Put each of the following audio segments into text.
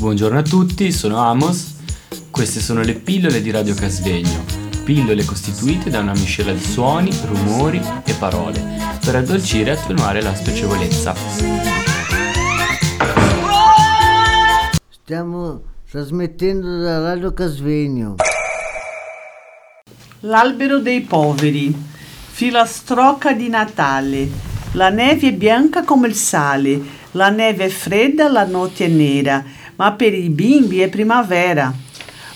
Buongiorno a tutti, sono Amos. Queste sono le pillole di Radio Casvegno. Pillole costituite da una miscela di suoni, rumori e parole per addolcire e attenuare la spiacevolezza. Stiamo trasmettendo da Radio Casvegno. L'albero dei poveri, filastrocca di Natale. La neve è bianca come il sale, la neve è fredda, la notte è nera, ma per i bimbi è primavera.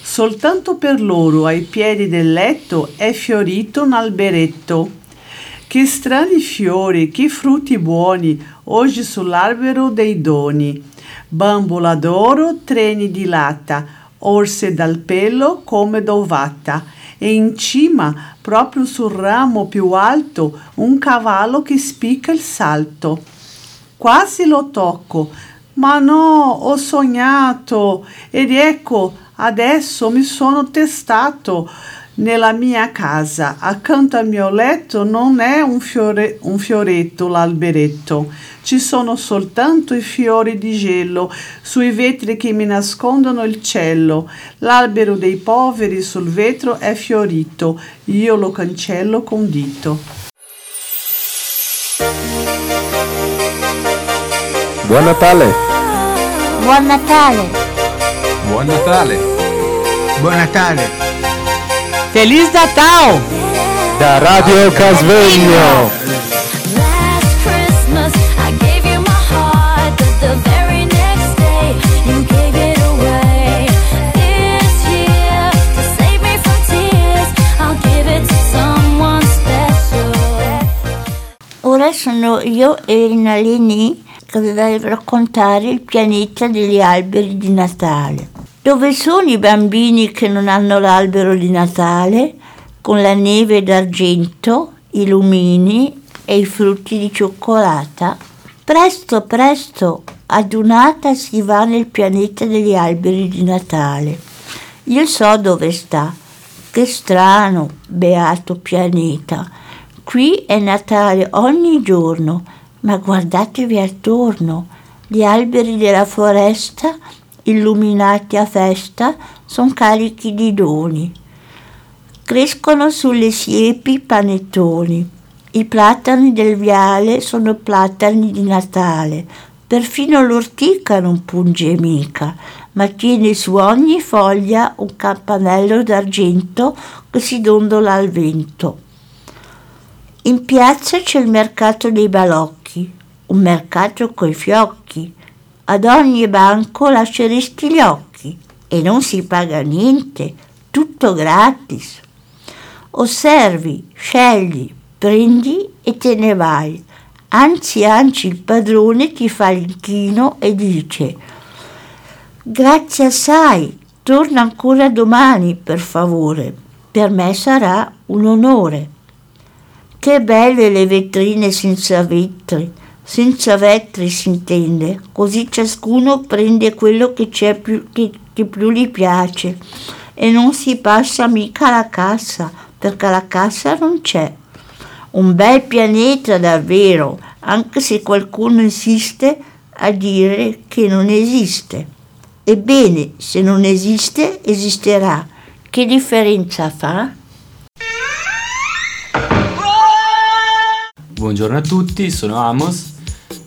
Soltanto per loro ai piedi del letto è fiorito un alberetto. Che strani fiori, che frutti buoni, oggi sull'albero dei doni. Bambola d'oro, treni di latta, orse dal pelo come dovata e in cima, proprio sul ramo più alto, un cavallo che spicca il salto. Quasi lo tocco, ma no, ho sognato ed ecco, adesso mi sono testato nella mia casa, accanto al mio letto, non è un, fiore, un fioretto l'alberetto, ci sono soltanto i fiori di gelo sui vetri che mi nascondono il cielo. L'albero dei poveri sul vetro è fiorito, io lo cancello con dito. Buon Natale! Buon Natale! Buon Natale! Buon Natale! Feliz Natal! Da Radio Casvegno! Last Christmas I gave you my heart, but the very next day you gave it away. This year, to save me from tears, I'll give it to someone special. Ora sono io e Elena Leni voglio raccontare il pianeta degli alberi di Natale. Dove sono i bambini che non hanno l'albero di Natale con la neve d'argento, i lumini e i frutti di cioccolata? Presto, presto, adunata si va nel pianeta degli alberi di Natale. Io so dove sta. Che strano, beato pianeta. Qui è Natale ogni giorno, ma guardatevi attorno. Gli alberi della foresta, illuminati a festa, sono carichi di doni. Crescono sulle siepi panettoni. I platani del viale sono platani di Natale. Perfino l'ortica non punge mica, ma tiene su ogni foglia un campanello d'argento che si dondola al vento. In piazza c'è il mercato dei balocchi, un mercato coi fiocchi. Ad ogni banco lasceresti gli occhi e non si paga niente, tutto gratis. Osservi, scegli, prendi e te ne vai. Anzi, anzi, il padrone ti fa l'inchino e dice Grazie assai, torna ancora domani, per favore. Per me sarà un onore. Che belle le vetrine senza vetri, senza vetri si intende, così ciascuno prende quello che, più, che, che più gli piace e non si passa mica la cassa, perché la cassa non c'è. Un bel pianeta davvero, anche se qualcuno insiste a dire che non esiste. Ebbene, se non esiste, esisterà. Che differenza fa? Buongiorno a tutti, sono Amos.